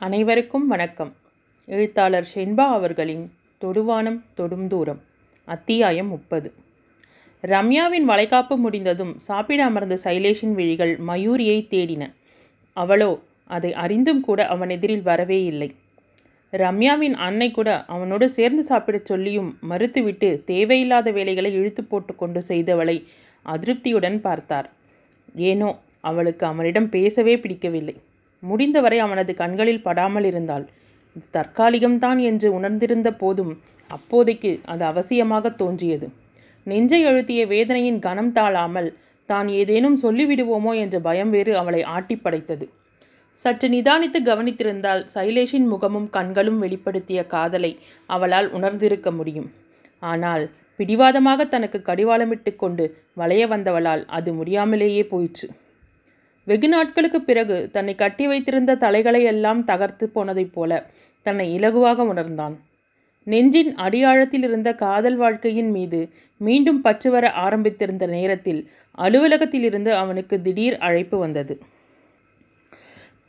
அனைவருக்கும் வணக்கம். எழுத்தாளர் ஷென்பா அவர்களின் தொடுவானம் தொடும் தூரம் அத்தியாயம் முப்பது. ரம்யாவின் வளைகாப்பு முடிந்ததும் சாப்பிட அமர்ந்த சைலேஷின் விழிகள் மயூரியை தேடின. அவளோ அதை அறிந்தும் கூட அவன் எதிரில் வரவே இல்லை. ரம்யாவின் அன்னை கூட அவனோடு சேர்ந்து சாப்பிடச் சொல்லியும் மறுத்துவிட்டு தேவையில்லாத வேலைகளை இழுத்து போட்டு கொண்டு செய்தவளை அதிருப்தியுடன் பார்த்தார். ஏனோ அவளுக்கு அவனிடம் பேசவே பிடிக்கவில்லை. முடிந்தவரை அவனது கண்களில் படாமல் இருந்தாள். இது தற்காலிகம்தான் என்று உணர்ந்திருந்த போதும் அப்போதைக்கு அது அவசியமாக தோன்றியது. நெஞ்சை அழுத்திய வேதனையின் கனம் தாழாமல் தான் ஏதேனும் சொல்லிவிடுவோமோ என்ற பயம் வேறு அவளை ஆட்டி படைத்தது. சற்று நிதானித்து கவனித்திருந்தால் சைலேஷின் முகமும் கண்களும் வெளிப்படுத்திய காதலை அவளால் உணர்ந்திருக்க முடியும். ஆனால் பிடிவாதமாக தனக்கு கடிவாளமிட்டு கொண்டு வளைய வந்தவளால் அது முடியாமலேயே போயிற்று. வெகு நாட்களுக்கு பிறகு தன்னை கட்டி வைத்திருந்த தலைகளை எல்லாம் தகர்த்து போனதைப் போல தன்னை இலகுவாக உணர்ந்தான். நெஞ்சின் அடியாழத்தில் இருந்த காதல் வாழ்க்கையின் மீது மீண்டும் பற்று வர ஆரம்பித்திருந்த நேரத்தில் அலுவலகத்திலிருந்து அவனுக்கு திடீர் அழைப்பு வந்தது.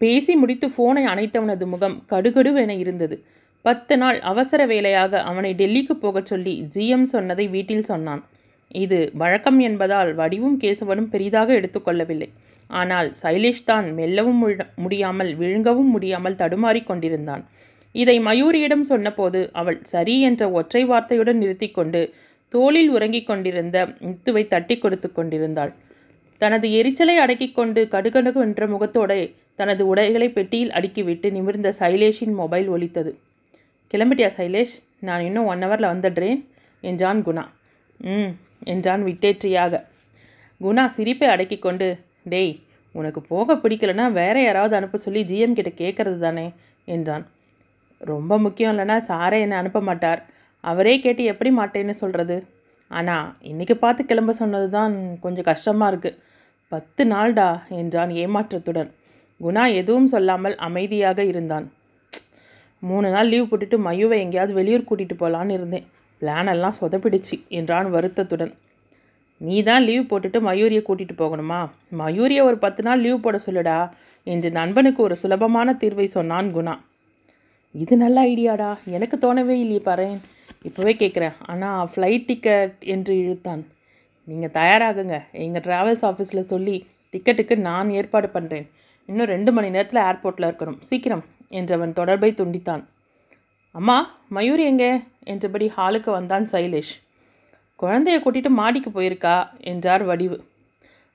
பேசி முடித்து ஃபோனை அணைத்தவனது முகம் கடுகடுவென இருந்தது. பத்து நாள் அவசர வேலையாக அவனை டெல்லிக்கு போகச் சொல்லி ஜிஎம் சொன்னதை வீட்டில் சொன்னான். இது வழக்கம் என்பதால் வடிவும் கேசவனும் பெரிதாக எடுத்துக்கொள்ளவில்லை ஆனால் சைலேஷ் தான் மெல்லவும் முடியாமல் விழுங்கவும் முடியாமல் தடுமாறிக் கொண்டிருந்தான். இதை மயூரியிடம் சொன்னபோது அவள் சரி என்ற ஒற்றை வார்த்தையுடன் நிறுத்திக்கொண்டு தோளில் உறங்கிக் கொண்டிருந்த முத்துவை தட்டி கொடுத்து கொண்டிருந்தாள். தனது எரிச்சலை அடக்கிக் கொண்டு கடுகடுகு என்ற முகத்தோட தனது உடைகளை பெட்டியில் அடுக்கிவிட்டு நிமிர்ந்த சைலேஷின் மொபைல் ஒலித்தது. கிளம்பிட்டியா சைலேஷ்? நான் இன்னும் ஒன் ஹவரில் வந்துடுறேன் என்றான் குணா. ம் என்றான் விட்டேற்றியாக. குணா சிரிப்பை அடக்கிக் கொண்டு டேய் உனக்கு போக பிடிக்கலனா வேற யாராவது அனுப்ப சொல்லி ஜிஎம் கிட்ட கேட்கறது தானே என்றான். ரொம்ப முக்கியம் இல்லைன்னா சாரே என்னை அனுப்ப மாட்டார். அவரே கேட்டு எப்படி மாட்டேன்னு சொல்கிறது ஆனால் இன்னைக்கு பார்த்து கிளம்ப சொன்னது தான் கொஞ்சம் கஷ்டமாக இருக்குது பத்து நாள்டா என்றான் ஏமாற்றத்துடன். குணா எதுவும் சொல்லாமல் அமைதியாக இருந்தான். மூணு நாள் லீவ் போட்டுட்டு மயுவை எங்கேயாவது வெளியூர் கூட்டிகிட்டு போகலான்னு இருந்தேன். பிளான் எல்லாம் சொதப்பிடுச்சு என்றான் வருத்தத்துடன். நீ தான் லீவ் போட்டுட்டு மயூரியை கூட்டிகிட்டு போகணுமா? மயூரியை ஒரு பத்து நாள் லீவ் போட சொல்லுடா என்று நண்பனுக்கு ஒரு சுலபமான தீர்வை சொன்னான் குணா. இது நல்ல ஐடியாடா எனக்கு தோணவே இல்லையே பாரேன் இப்போவே கேட்குறேன் ஆனால் ஃப்ளைட் டிக்கெட் என்று இழுத்தான். நீங்கள் தயாராகுங்க. எங்கள் ட்ராவல்ஸ் ஆஃபீஸில் சொல்லி டிக்கெட்டுக்கு நான் ஏற்பாடு பண்ணுறேன் இன்னும் ரெண்டு மணி நேரத்தில் ஏர்போர்ட்டில் இருக்கணும். சீக்கிரம் என்றவன் தொடர்பை துண்டித்தான். அம்மா மயூரி எங்கே? என்றபடி ஹாலுக்கு வந்தான் சைலேஷ். குழந்தைய கூட்டிட்டு மாடிக்கு போயிருக்கா? என்றார் வடிவு.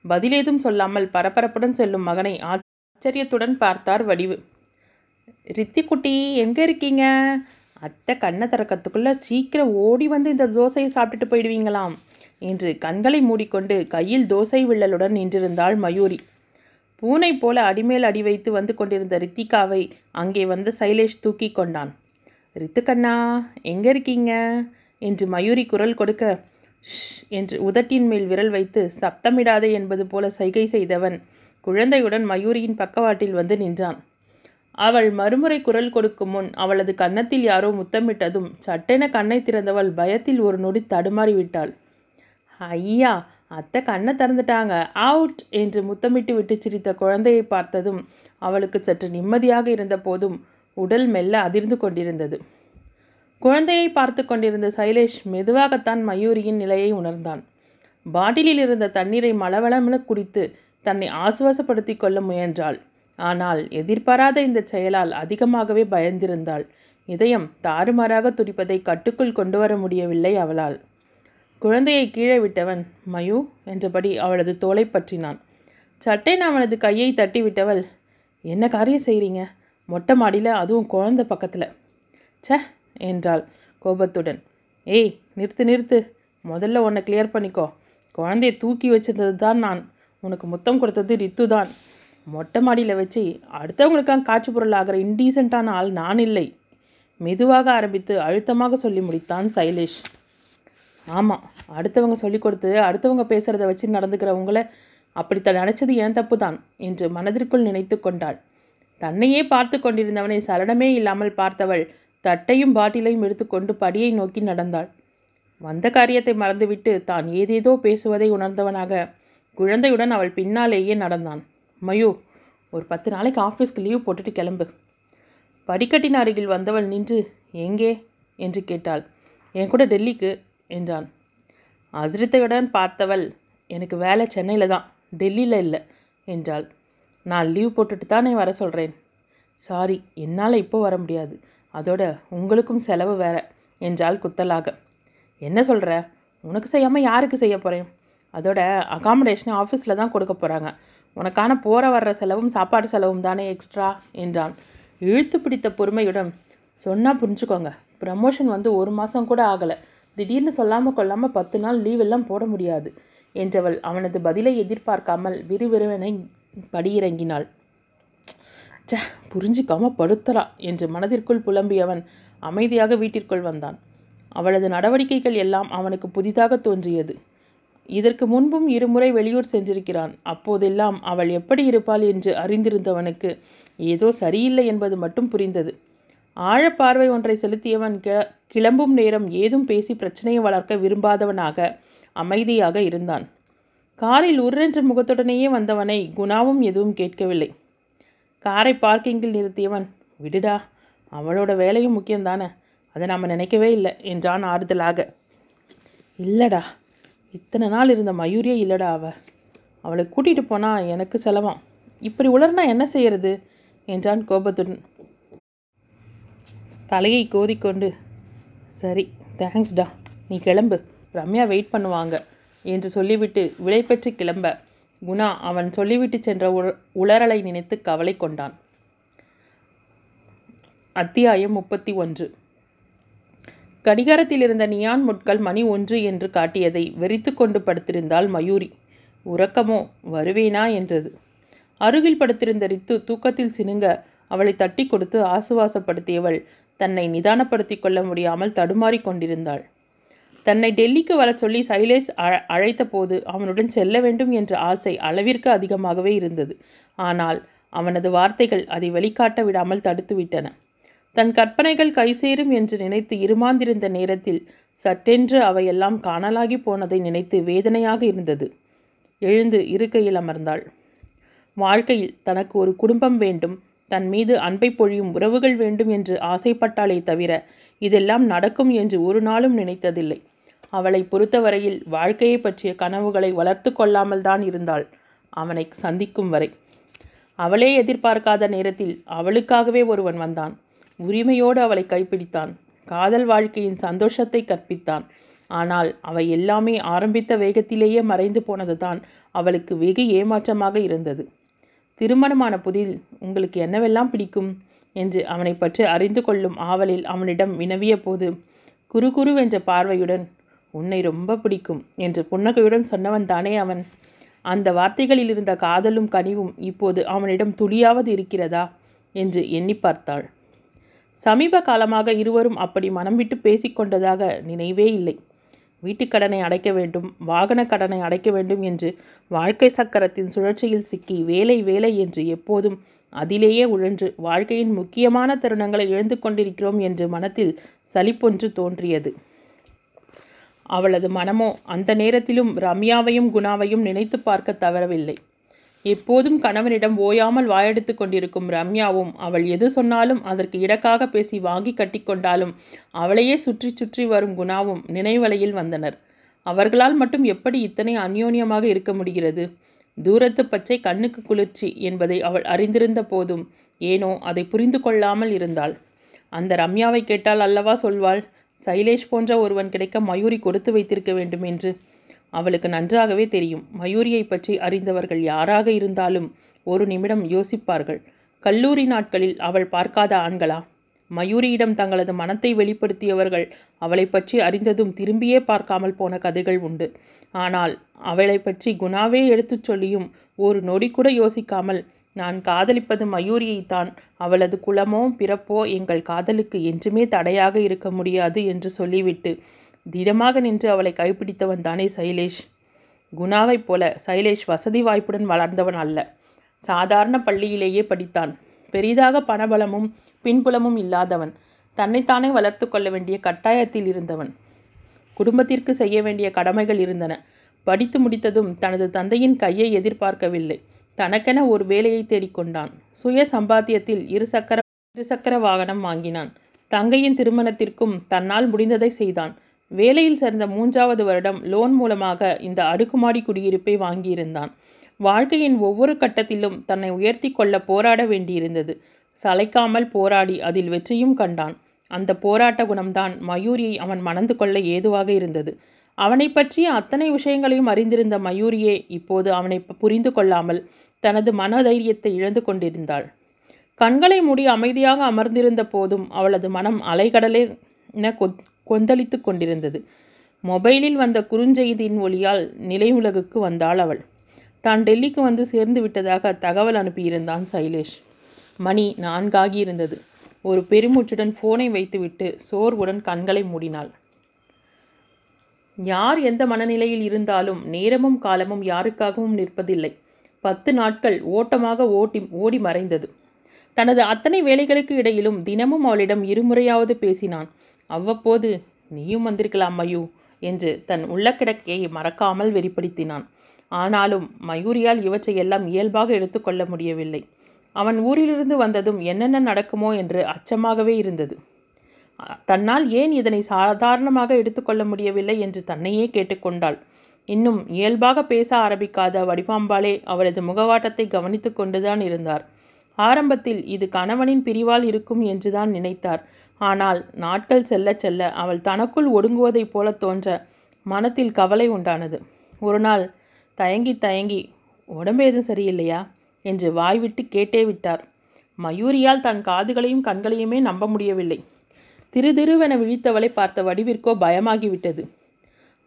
பதிலேதும் சொல்லாமல் பரபரப்புடன் செல்லும் மகனை ஆச்சரியத்துடன் பார்த்தார் வடிவு. ரித்திக்குட்டி எங்கே இருக்கீங்க? அத்தை கண்ணை திறக்கத்துக்குள்ளே சீக்கிரம் ஓடி வந்து இந்த தோசையை சாப்பிட்டுட்டு போயிடுவீங்களாம் என்று கண்களை மூடிக்கொண்டு கையில் தோசை வில்லலுடன் நின்றிருந்தாள் மயூரி. பூனை போல அடிமேல் அடி வைத்து வந்து கொண்டிருந்த ரித்திகாவை அங்கே வந்து சைலேஷ் தூக்கி கொண்டான். ரித்துக்கண்ணா எங்கே இருக்கீங்க? என்று மயூரி குரல் கொடுக்க என்று உதட்டின் மேல் விரல் வைத்து சப்தமிடாதே என்பது போல சைகை செய்தவன் குழந்தையுடன் மயூரியின் பக்கவாட்டில் வந்து நின்றான். அவள் மறுமுறை குரல் கொடுக்கும் முன் அவளது கன்னத்தில் யாரோ முத்தமிட்டதும் சட்டென கண்ணை திறந்தவள் பயத்தில் ஒரு நொடி தடுமாறிவிட்டாள் ஐயா அத்தை கண்ணை திறந்துட்டாங்க. அவுட்! என்று முத்தமிட்டு விட்டு சிரித்த குழந்தையை பார்த்ததும் அவளுக்கு சற்று நிம்மதியாக இருந்த போதும் உடல் மெல்ல அதிர்ந்து கொண்டிருந்தது. குழந்தையை பார்த்து கொண்டிருந்த சைலேஷ் மெதுவாகத்தான் மயூரியின் நிலையை உணர்ந்தான். பாட்டிலில் இருந்த தண்ணீரை மளவளமென குடித்து தன்னை ஆசுவாசப்படுத்தி கொள்ள முயன்றாள். ஆனால் எதிர்பாராத இந்த செயலால் அதிகமாகவே பயந்திருந்தாள். இதயம் தாறுமாறாக துடிப்பதை கட்டுக்குள் கொண்டு வர முடியவில்லை அவளால். குழந்தையை கீழே விட்டவன் மயு என்றபடி அவளது தோலை பற்றினான். சட்டென அவனது கையை தட்டி விட்டவள் என்ன காரியம் செய்கிறீங்க மொட்டை மாடியில் அதுவும் குழந்தை பக்கத்தில். சே என்றாள் கோபத்துடன். ஏய் நிறுத்து நிறுத்து. முதல்ல உன்னை கிளியர் பண்ணிக்கோ. குழந்தைய தூக்கி வச்சிருந்தது தான் நான். உனக்கு முத்தம் கொடுத்தது ரித்து தான் மொட்டை மாடியில் வச்சு அடுத்தவங்களுக்காக காட்சி பொருள் ஆகிற இன்டீசெண்டான ஆள் நான் இல்லை. மெதுவாக ஆரம்பித்து அழுத்தமாக சொல்லி முடித்தான் சைலேஷ். ஆமாம் அடுத்தவங்க சொல்லி கொடுத்து அடுத்தவங்க பேசுகிறத வச்சு நடந்துக்கிறவங்கள அப்படித்தான் நினச்சது ஏன் தப்பு தான் என்று மனதிற்குள் நினைத்து கொண்டாள். தன்னையே பார்த்து கொண்டிருந்தவனை சலனமே இல்லாமல் பார்த்தவள் தட்டையும் பாட்டிலையும் எடுத்துக்கொண்டு படியை நோக்கி நடந்தாள். வந்த காரியத்தை மறந்துவிட்டு தான் ஏதேதோ பேசுவதை உணர்ந்தவனாக குழந்தையுடன் அவள் பின்னாலேயே நடந்தான். மயு ஒரு பத்து நாளைக்கு ஆஃபீஸ்க்கு லீவ் போட்டுட்டு கிளம்பு. படிக்கட்டின் அருகில் வந்தவள் நின்று எங்கே? என்று கேட்டாள். என் கூட டெல்லிக்கு என்றான். அசிரத்தையுடன் பார்த்தவள் எனக்கு வேலை சென்னையில் தான் டெல்லியில் இல்லை என்றாள். நான் லீவ் போட்டுட்டு தானே வர சொல்கிறேன் சாரி என்னால் இப்போ வர முடியாது. அதோட உங்களுக்கும் செலவு வேற என்றால் குத்தலாக. என்ன சொல்கிற உனக்கு செய்யாமல் யாருக்கு செய்ய போகிறேன் அதோட அகாமடேஷனை ஆஃபீஸில் தான் கொடுக்க போகிறாங்க உனக்கான போகிற வர்ற செலவும் சாப்பாடு செலவும் தானே எக்ஸ்ட்ரா என்றான். இழுத்து பிடித்த பொறுமையுடன் சொன்னால் புரிஞ்சுக்கோங்க. ப்ரமோஷன் வந்து ஒரு மாதம் கூட ஆகலை. திடீர்னு சொல்லாமல் கொள்ளாமல் பத்து நாள் லீவ் எல்லாம் போட முடியாது. என்றவள் அவனது பதிலை எதிர்பார்க்காமல் விறுவிறுவனை படியிறங்கினாள் ச்சே புரிஞ்சிக்காம படுத்தலா என்று மனதிற்குள் புலம்பியவன் அமைதியாக வீட்டிற்குள் வந்தான். அவளது நடவடிக்கைகள் எல்லாம் அவனுக்கு புதிதாக தோன்றியது. இதற்கு முன்பும் இருமுறை வெளியூர் சென்றிருக்கிறான். அப்போதெல்லாம் அவள் எப்படி இருப்பாள் என்று அறிந்திருந்தவனுக்கு ஏதோ சரியில்லை என்பது மட்டும் புரிந்தது. ஆழப்பார்வை ஒன்றை செலுத்தியவன் கி கிளம்பும் நேரம் ஏதும் பேசி பிரச்சனையை வளர்க்க விரும்பாதவனாக அமைதியாக இருந்தான். காரில் உர்ரென்ற முகத்துடனேயே வந்தவனை குணாவும் எதுவும் கேட்கவில்லை. காரை பார்க்கிங்கில் நிறுத்தியவன் விடுடா அவளோட வேலையும் முக்கியம்தானே அதை நாம் நினைக்கவே இல்லை என்றான் ஆறுதலாக. இல்லைடா இத்தனை நாள் இருந்த மயூரியே இல்லைடா அவ. அவளை கூட்டிகிட்டு போனால் எனக்கு செலவாம். இப்படி உளர்னா என்ன செய்யறது? என்றான் கோபத்துடன். தலையை கோதிக்கொண்டு சரி தேங்க்ஸ்டா நீ கிளம்பு ரம்யா வெயிட் பண்ணுவாங்க என்று சொல்லிவிட்டு விடை பெற்று கிளம்ப. குணா அவன் சொல்லிவிட்டு சென்ற உளறலை நினைத்து கவலை கொண்டான். அத்தியாயம் முப்பத்தி ஒன்று கடிகாரத்தில் இருந்த நியான் முட்கள் மணி ஒன்று என்று காட்டியதை வெறித்து கொண்டு படுத்திருந்தாள் மயூரி. உறக்கமோ வருவேனா? என்றது. அருகில் படுத்திருந்த ரித்து தூக்கத்தில் சினுங்க அவளை தட்டி கொடுத்து ஆசுவாசப்படுத்தியவள் தன்னை நிதானப்படுத்திக் கொள்ள முடியாமல் தடுமாறிக் கொண்டிருந்தாள். தன்னை டெல்லிக்கு வர சொல்லி சைலேஷ் அழ அழைத்த போது அவனுடன் செல்ல வேண்டும் என்ற ஆசை அளவிற்கு அதிகமாகவே இருந்தது. ஆனால் அவனது வார்த்தைகள் அதை வெளிக்காட்ட விடாமல் தடுத்துவிட்டன. தன் கற்பனைகள் கைசேரும் என்று நினைத்து இருமாந்திருந்த நேரத்தில் சட்டென்று அவையெல்லாம் காணலாகி போனதை நினைத்து வேதனையாக இருந்தது. எழுந்து இருக்கையில் அமர்ந்தாள். வாழ்க்கையில் தனக்கு ஒரு குடும்பம் வேண்டும் தன் மீது அன்பை பொழியும் உறவுகள் வேண்டும் என்று ஆசைப்பட்டாலே தவிர இதெல்லாம் நடக்கும் என்று ஒரு நாளும் நினைத்ததில்லை. அவளை பொறுத்தவரையில் வாழ்க்கையை பற்றிய கனவுகளை வளர்த்து கொள்ளாமல் தான் இருந்தாள். அவனை சந்திக்கும் வரை. அவளே எதிர்பார்க்காத நேரத்தில் அவளுக்காகவே ஒருவன் வந்தான். உரிமையோடு அவளை கைப்பிடித்தான். காதல் வாழ்க்கையின் சந்தோஷத்தை கற்பித்தான். ஆனால் அவை எல்லாமே ஆரம்பித்த வேகத்திலேயே மறைந்து போனதுதான் அவளுக்கு வெகு ஏமாற்றமாக இருந்தது. திருமணமான புதில் உங்களுக்கு என்னவெல்லாம் பிடிக்கும்? என்று அவனை பற்றி அறிந்து கொள்ளும் ஆவலில் அவனிடம் வினவிய போது குறு என்ற பார்வையுடன் உன்னை ரொம்ப பிடிக்கும் என்று புன்னகையுடன் சொன்னவன் தானே அவன். அந்த வார்த்தைகளில் இருந்த காதலும் கனிவும் இப்போது அவனிடம் துளியாவது இருக்கிறதா? என்று எண்ணி பார்த்தாள். சமீப காலமாக இருவரும் அப்படி மனம் விட்டு பேசிக்கொண்டதாக நினைவே இல்லை. வீட்டுக்கடனை அடைக்க வேண்டும் வாகன கடனை அடைக்க வேண்டும் என்று வாழ்க்கை சக்கரத்தின் சுழற்சியில் சிக்கி வேலை வேலை என்று எப்போதும் அதிலேயே உழன்று வாழ்க்கையின் முக்கியமான தருணங்களை இழந்து கொண்டிருக்கிறோம் என்று மனத்தில் சலிப்பொன்று தோன்றியது. அவளது மனமோ அந்த நேரத்திலும் ரம்யாவையும் குணாவையும் நினைத்து பார்க்க தவறவில்லை. எப்போதும் கணவனிடம் ஓயாமல் வாயெடுத்து கொண்டிருக்கும் ரம்யாவும் அவள் எது சொன்னாலும் அதற்கு இடக்காக பேசி வாங்கி கட்டிக்கொண்டாலும் அவளையே சுற்றி சுற்றி வரும் குணாவும் நினைவலையில் வந்தனர். அவர்களால் மட்டும் எப்படி இத்தனை அந்யோன்யமாக இருக்க முடிகிறது? தூரத்து பச்சை கண்ணுக்கு குளிர்ச்சி என்பதை அவள் அறிந்திருந்த போதும் ஏனோ அதை புரிந்து கொள்ளாமல் இருந்தாள். அந்த ரம்யாவை கேட்டால் அல்லவா சொல்வாள்? சைலேஷ் போன்ற ஒருவன் கிடைக்க மயூரி கொடுத்து வைத்திருக்க வேண்டும் என்று. அவளுக்கு நன்றாகவே தெரியும். மயூரியை பற்றி அறிந்தவர்கள் யாராக இருந்தாலும் ஒரு நிமிடம் யோசிப்பார்கள். கல்லூரி நாட்களில் அவள் பார்க்காத ஆண்களா? மயூரியிடம் தங்களது மனத்தை வெளிப்படுத்தியவர்கள் அவளை பற்றி அறிந்ததும் திரும்பியே பார்க்காமல் போன கதைகள் உண்டு. ஆனால் அவளை பற்றி குணாவே எடுத்துச் சொல்லியும் ஒரு நொடி கூட யோசிக்காமல் நான் காதலிப்பது மயூரியைத்தான். அவளது குலமோ பிறப்போ எங்கள் காதலுக்கு என்றுமே தடையாக இருக்க முடியாது என்று சொல்லிவிட்டு திடமாக நின்று அவளை கைப்பிடித்தவன் தானே சைலேஷ். குணாவைப் போல சைலேஷ் வசதி வாய்ப்புடன் வளர்ந்தவன் அல்ல. சாதாரண பள்ளியிலேயே படித்தான். பெரிதாக பணபலமும் பின்புலமும் இல்லாதவன். தன்னைத்தானே வளர்த்து கொள்ள வேண்டிய கட்டாயத்தில் இருந்தவன். குடும்பத்திற்கு செய்ய வேண்டிய கடமைகள் இருந்தன. படித்து முடித்ததும் தனது தந்தையின் கையை எதிர்பார்க்கவில்லை. தனக்கென ஒரு வேலையை தேடிக்கொண்டான். சுய சம்பாத்தியத்தில் இரு சக்கர இருசக்கர வாகனம் வாங்கினான். தங்கையின் திருமணத்திற்கும் தன்னால் முடிந்ததை செய்தான். வேலையில் சேர்ந்த மூன்றாவது வருடம் லோன் மூலமாக இந்த அடுக்குமாடி குடியிருப்பை வாங்கியிருந்தான். வாழ்க்கையின் ஒவ்வொரு கட்டத்திலும் தன்னை உயர்த்தி கொள்ள போராட வேண்டியிருந்தது. சளைக்காமல் போராடி அதில் வெற்றியும் கண்டான். அந்த போராட்ட குணம்தான் மயூரியை அவன் மணந்து கொள்ள ஏதுவாக இருந்தது. அவனை பற்றிய அத்தனை விஷயங்களையும் அறிந்திருந்த மயூரியே இப்போது அவனை புரிந்து கொள்ளாமல் தனது மனதைரியத்தை இழந்து கொண்டிருந்தாள். கண்களை மூடி அமைதியாக அமர்ந்திருந்த போதும் அவளது மனம் அலைகடலே என கொந்தளித்து கொண்டிருந்தது. மொபைலில் வந்த குறுஞ்செய்தியின் ஒளியால் நிலை உலகுக்கு வந்தாள் அவள். தான் டெல்லிக்கு வந்து சேர்ந்து விட்டதாக தகவல் அனுப்பியிருந்தான் சைலேஷ். மணி நான்காகி இருந்தது ஒரு பெருமூச்சுடன் ஃபோனை வைத்துவிட்டு சோர்வுடன் கண்களை மூடினாள். யார் எந்த மனநிலையில் இருந்தாலும் நேரமும் காலமும் யாருக்காகவும் நிற்பதில்லை. பத்து நாட்கள் ஓட்டமாக ஓட்டி ஓடி மறைந்தது. தனது அத்தனை வேலைகளுக்கு இடையிலும் தினமும் அவளிடம் இருமுறையாவது பேசினான். அவ்வப்போது நீயும் வந்திருக்கலாம் மயூ என்று தன் உள்ள கிடக்கையை மறக்காமல் வெறிப்படுத்தினான். ஆனாலும் மயூரியால் இவற்றையெல்லாம் இயல்பாக எடுத்துக்கொள்ள முடியவில்லை. அவன் ஊரிலிருந்து வந்ததும் என்னென்ன நடக்குமோ என்று அச்சமாகவே இருந்தது. தன்னால் ஏன் இதனை சாதாரணமாக எடுத்துக்கொள்ள முடியவில்லை? என்று தன்னையே கேட்டுக்கொண்டாள் இன்னும் இயல்பாக பேச ஆரம்பிக்காத வடிவாம்பாலே அவளது முகவாட்டத்தை கவனித்து கொண்டுதான் இருந்தார். ஆரம்பத்தில் இது கணவனின் பிரிவால் இருக்கும் என்றுதான் நினைத்தார். ஆனால் நாட்கள் செல்ல செல்ல அவள் தனக்குள் ஒடுங்குவதைப் போல தோன்ற மனத்தில் கவலை உண்டானது. ஒரு நாள் தயங்கி தயங்கி உடம்பு எதுவும் சரியில்லையா? என்று வாய்விட்டு கேட்டே விட்டார். மயூரியால் தன் காதுகளையும் கண்களையுமே நம்ப முடியவில்லை. திரு திருவென விழித்தவளை பார்த்த வடிவிற்கோ பயமாகிவிட்டது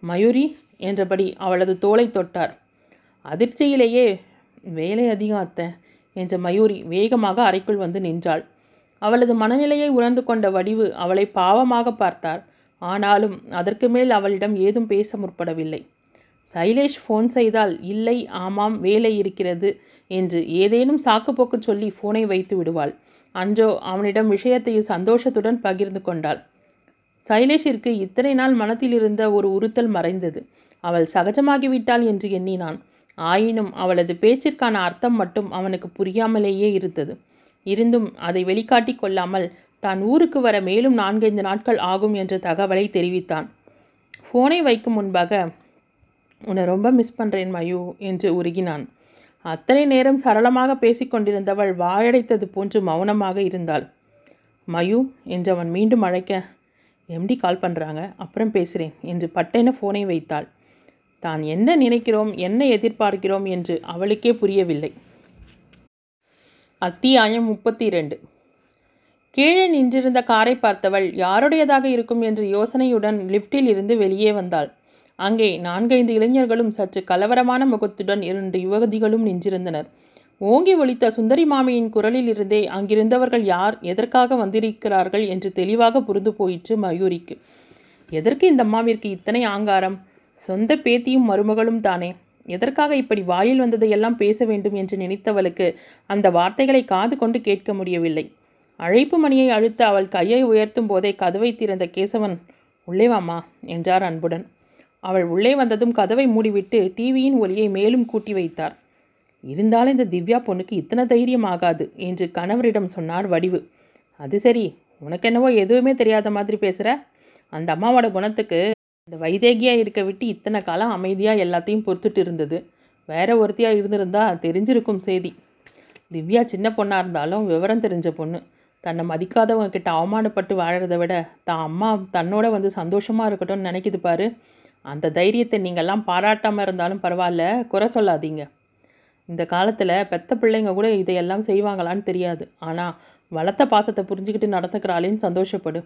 மயூரி என்றபடி அவளது தோலை தொட்டார். அதிர்ச்சியிலேயே வேலை அதிகம் என்ற மயூரி வேகமாக அறைக்குள் வந்து நின்றாள். அவளது மனநிலையை உணர்ந்து கொண்ட வடிவு அவளை பாவமாக பார்த்தார். ஆனாலும் அதற்கு மேல் அவளிடம் ஏதும் பேச முற்படவில்லை. சைலேஷ் ஃபோன் செய்தால் இல்லை ஆமாம் வேலை இருக்கிறது என்று ஏதேனும் சாக்குப்போக்கு சொல்லி ஃபோனை வைத்து விடுவாள். அன்றோ அவனிடம் விஷயத்தை சந்தோஷத்துடன் பகிர்ந்து கொண்டாள். சைலேஷிற்கு இத்தனை நாள் மனத்தில் இருந்த ஒரு உறுத்தல் மறைந்தது. அவள் சகஜமாகிவிட்டாள் என்று எண்ணினான். ஆயினும் அவளது பேச்சிற்கான அர்த்தம் மட்டும் அவனுக்கு புரியாமலேயே இருந்தது. இருந்தும் அதை வெளிக்காட்டி கொள்ளாமல் தான் ஊருக்கு வர மேலும் நான்கைந்து நாட்கள் ஆகும் என்ற தகவலை தெரிவித்தான். ஃபோனை வைக்கும் முன்பாக உன்னை ரொம்ப மிஸ் பண்ணுறேன் மயூ என்று உருகினான். அத்தனை நேரம் சரளமாக பேசிக்கொண்டிருந்தவள் வாயடைத்தது போன்று மௌனமாக இருந்தாள். மயூ என்று அவன் மீண்டும் அழைக்க எம்டி கால் பண்ணுறாங்க அப்புறம் பேசுகிறேன் என்று பட்டென ஃபோனை வைத்தாள். தான் என்ன நினைக்கிறோம்? என்ன எதிர்பார்க்கிறோம்? என்று அவளுக்கே புரியவில்லை. அத்தியாயம் முப்பத்தி இரண்டு கீழே நின்றிருந்த காரை பார்த்தவள் யாருடையதாக இருக்கும்? என்ற யோசனையுடன் லிஃப்டில் இருந்து வெளியே வந்தாள். அங்கே நான்கைந்து இளைஞர்களும் சற்று கலவரமான முகத்துடன் இரண்டு யுவதிகளும் நின்றிருந்தனர். ஓங்கி ஒலித்த சுந்தரி மாமியின் குரலில் இருந்தே அங்கிருந்தவர்கள் யார் எதற்காக வந்திருக்கிறார்கள் என்று தெளிவாக புரிந்து போயிற்று மயூரிக்கு. எதற்கு இந்த அம்மாவிற்கு இத்தனை ஆங்காரம்? சொந்த பேத்தியும் மருமகளும் தானே. எதற்காக இப்படி வாயில் வந்ததையெல்லாம் பேச வேண்டும் என்று நினைத்தவளுக்கு அந்த வார்த்தைகளை காது கொண்டு கேட்க முடியவில்லை. அழைப்பு மணியை அழுத்த அவள் கையை உயர்த்தும் போதே கதவை திறந்த கேசவன் உள்ளே வாமா என்றார் அன்புடன். அவள் உள்ளே வந்ததும் கதவை மூடிவிட்டு டிவியின் ஒலியை மேலும் கூட்டி வைத்தார். இருந்தாலும் இந்த திவ்யா பொண்ணுக்கு இத்தனை தைரியம் ஆகாது என்று கணவரிடம் சொன்னார் வடிவு. அது சரி உனக்கு என்னவோ எதுவுமே தெரியாத மாதிரி பேசுகிற அந்த அம்மாவோட குணத்துக்கு இந்த வைதேகியாக இருக்க விட்டு இத்தனை காலம் அமைதியாக எல்லாத்தையும் பொறுத்துட்டு இருந்தது. வேற ஒருத்தியாக இருந்திருந்தா தெரிஞ்சிருக்கும் செய்தி. திவ்யா சின்ன பொண்ணாக இருந்தாலும் விவரம் தெரிஞ்ச பொண்ணு. தன்னை மதிக்காதவங்க கிட்ட அவமானப்பட்டு வாழறத விட தான் அம்மா தன்னோட வந்து சந்தோஷமாக இருக்கட்டும்னு நினைக்குது பாரு. அந்த தைரியத்தை நீங்கள்லாம் பாராட்டாமல் இருந்தாலும் பரவாயில்ல குறை சொல்லாதீங்க. இந்த காலத்தில் பெத்த பிள்ளைங்க கூட இதையெல்லாம் செய்வாங்களான்னு தெரியாது. ஆனால் வளர்த்த பாசத்தை புரிஞ்சுக்கிட்டு நடந்துக்கிறாளேன்னு சந்தோஷப்படு.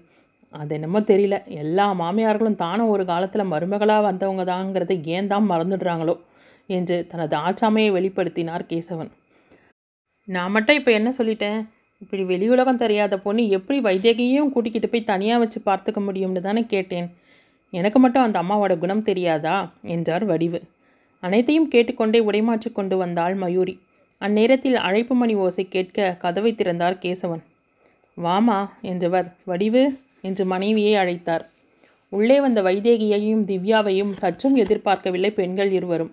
அது என்னமோ தெரியல. எல்லா மாமியார்களும் தானும் ஒரு காலத்தில் மருமகளாக வந்தவங்க தாங்கிறத ஏன் தான் மறந்துடுறாங்களோ? என்று தனது ஆச்சாமையை வெளிப்படுத்தினார் கேசவன். நான் மட்டும் இப்போ என்ன சொல்லிட்டேன்? இப்படி வெளியுலகம் தெரியாத பொண்ணு எப்படி வைத்தியகையும் கூட்டிக்கிட்டு போய் தனியாக வச்சு பார்த்துக்க முடியும்னு தானே கேட்டேன். எனக்கு மட்டும் அந்த அம்மாவோட குணம் தெரியாதா? என்றார் வடிவு. அனைத்தையும் கேட்டுக்கொண்டே உடைமாற்றி கொண்டு வந்தாள் மயூரி. அந்நேரத்தில் அழைப்பு மணி ஓசை கேட்க கதவை திறந்தார் கேசவன். வாமா என்றவர். வடிவு என்று மனைவியை அழைத்தார். உள்ளே வந்த வைதேகியையும் திவ்யாவையும் சற்றும் எதிர்பார்க்கவில்லை பெண்கள் இருவரும்.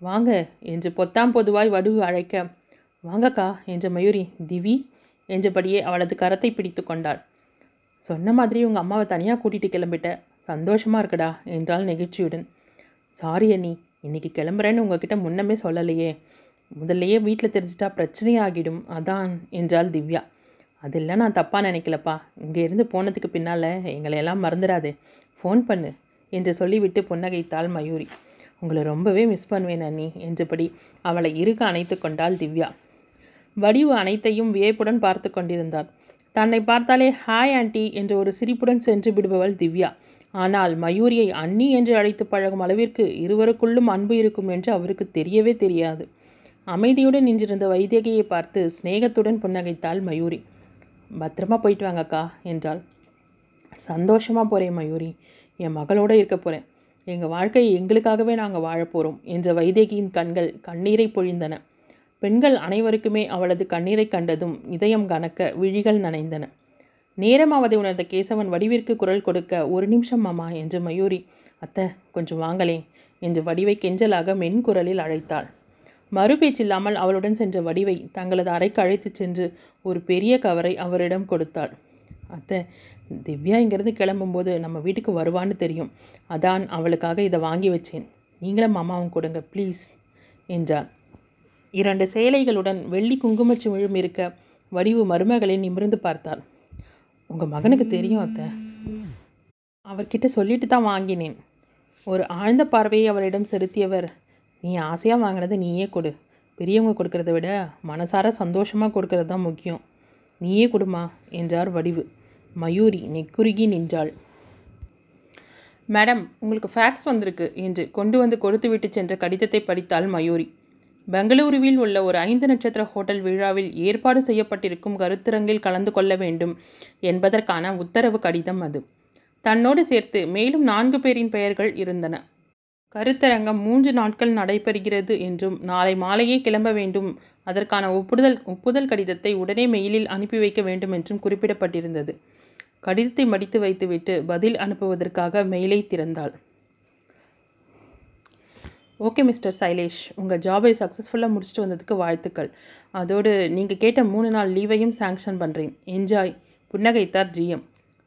வாங்க என்று பொத்தாம் பொதுவாய் வடுவு அழைக்க வாங்கக்கா என்ற மயூரி திவி என்றபடியே அவளது கரத்தை பிடித்து கொண்டாள். சொன்ன மாதிரி உங்கள் அம்மாவை தனியாக கூட்டிகிட்டு கிளம்பிட்ட. சந்தோஷமாக இருக்குடா என்றாள் நெகிழ்ச்சியுடன். சாரி அண்ணி இன்னைக்கு கிளம்புறேன்னு உங்ககிட்ட முன்னமே சொல்லலையே. முதல்லையே வீட்டில் தெரிஞ்சிட்டா பிரச்சனையாகிடும். அதான் என்றாள் திவ்யா. அதெல்லாம் நான் தப்பாக நினைக்கலப்பா. இங்கேருந்து போனதுக்கு பின்னால் எங்களை எல்லாம் ஃபோன் பண்ணு என்று சொல்லிவிட்டு புன்னகைத்தாள் மயூரி. உங்களை ரொம்பவே மிஸ் பண்ணுவேன் அண்ணி என்றபடி அவளை இருக்க அணைத்து கொண்டாள் திவ்யா. வடிவு அனைத்தையும் வியப்புடன் பார்த்து கொண்டிருந்தார். தன்னை பார்த்தாலே ஹாய் ஆண்டி என்று ஒரு சிரிப்புடன் சென்று விடுபவள் திவ்யா. ஆனால் மயூரியை அண்ணி என்று அழைத்து பழகும் அளவிற்கு இருவருக்குள்ளும் அன்பு இருக்கும் என்று அவருக்கு தெரியவே தெரியாது. அமைதியுடன் நின்றிருந்த வைத்தியகியை பார்த்து சிநேகத்துடன் புன்னகைத்தாள் மயூரி. பத்திரமா போயிட்டு வாங்கக்கா என்றாள். சந்தோஷமாக போகிறேன் மயூரி. என் மகளோடு இருக்க போகிறேன் எங்கள் வாழ்க்கையை எங்களுக்காகவே நாங்கள் வாழப்போகிறோம் என்ற வைதேகியின் கண்கள் கண்ணீரை பொழிந்தன. பெண்கள் அனைவருக்குமே அவளது கண்ணீரை கண்டதும் இதயம் கனக்க விழிகள் நனைந்தன. நேரமாவதை உணர்ந்த கேசவன் வடிவிற்கு குரல் கொடுக்க ஒரு நிமிஷம் மாமா என்று மயூரி அத்தை கொஞ்சம் வாங்களேன் என்று வடிவை கெஞ்சலாக மென்குரலில் அழைத்தாள். மறுபேச்சில்லாமல் அவளுடன் சென்ற வடிவை தங்களது அறைக்கு அழைத்துச் சென்று ஒரு பெரிய கவரை அவரிடம் கொடுத்தாள். அத்தை திவ்யா இங்கேருந்து கிளம்பும்போது நம்ம வீட்டுக்கு வருவான்னு தெரியும். அதான் அவளுக்காக இதை வாங்கி வச்சேன். நீங்களும் மாமாவும் கொடுங்க ப்ளீஸ் என்றாள். இரண்டு சேலைகளுடன் வெள்ளி குங்குமச்சிமிழும் இருக்க வடிவு மருமகளை நிமிர்ந்து பார்த்தாள். உங்கள் மகனுக்கு தெரியும் அத்தை. அவர்கிட்ட சொல்லிட்டு தான் வாங்கினேன். ஒரு ஆழ்ந்த பார்வையை அவரிடம் செலுத்தியவர் நீ ஆசையாக வாங்கினது நீயே கொடு. பெரியவங்க கொடுக்கறத விட மனசார சந்தோஷமாக கொடுக்கறது தான் முக்கியம். நீயே கொடுமா என்றார் வடிவு. மயூரி நெக்குருகி நின்றாள். மேடம் உங்களுக்கு ஃபேக்ஸ் வந்திருக்கு என்று கொண்டு வந்து கொடுத்து விட்டு சென்ற கடிதத்தை படித்தாள் மயூரி. பெங்களூருவில் உள்ள ஒரு ஐந்து நட்சத்திர ஹோட்டல் விழாவில் ஏற்பாடு செய்யப்பட்டிருக்கும் கருத்தரங்கில் கலந்து கொள்ள வேண்டும் என்பதற்கான உத்தரவு கடிதம் அது. தன்னோடு சேர்த்து மேலும் நான்கு பேரின் பெயர்கள் இருந்தன. கருத்தரங்கம் மூன்று நாட்கள் நடைபெறுகிறது என்றும் நாளை மாலையே கிளம்ப வேண்டும். அதற்கான ஒப்புதல் ஒப்புதல் கடிதத்தை உடனே மெயிலில் அனுப்பி வைக்க வேண்டும் என்றும் குறிப்பிடப்பட்டிருந்தது. கடிதத்தை மடித்து வைத்துவிட்டு பதில் அனுப்புவதற்காக மெயிலை திறந்தாள். Okay mister Shailesh. உங்கள் ஜாபை சக்ஸஸ்ஃபுல்லாக முடிச்சுட்டு வந்ததுக்கு வாழ்த்துக்கள். அதோடு நீங்கள் கேட்ட மூணு நாள் லீவையும் சாங்ஷன் பண்ணுறேன் enjoy புன்னகைத்தார் GM.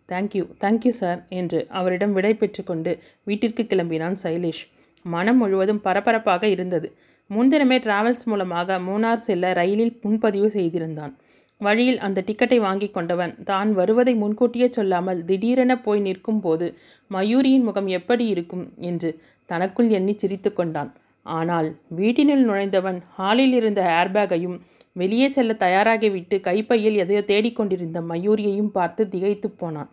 Thank you thank you sir என்று அவரிடம் விடை பெற்றுக்கொண்டு வீட்டிற்கு கிளம்பினான் சைலேஷ். மனம் முழுவதும் பரபரப்பாக இருந்தது. முன்தினமே டிராவல்ஸ் மூலமாக மூணார் செல்ல ரயிலில் முன்பதிவு செய்திருந்தான். வழியில் அந்த டிக்கெட்டை வாங்கி கொண்டவன் தான் வருவதை முன்கூட்டியே சொல்லாமல் திடீரென போய் நிற்கும் போது மயூரியின் முகம் எப்படி இருக்கும்? என்று தனக்குள் எண்ணி சிரித்து கொண்டான். ஆனால் வீட்டினுள் நுழைந்தவன் ஹாலில் இருந்த ஏர்பேக்கையும் வெளியே செல்ல தயாராகிவிட்டு கைப்பையில் எதையோ தேடிக்கொண்டிருந்த மயூரியையும் பார்த்து திகைத்து போனான்.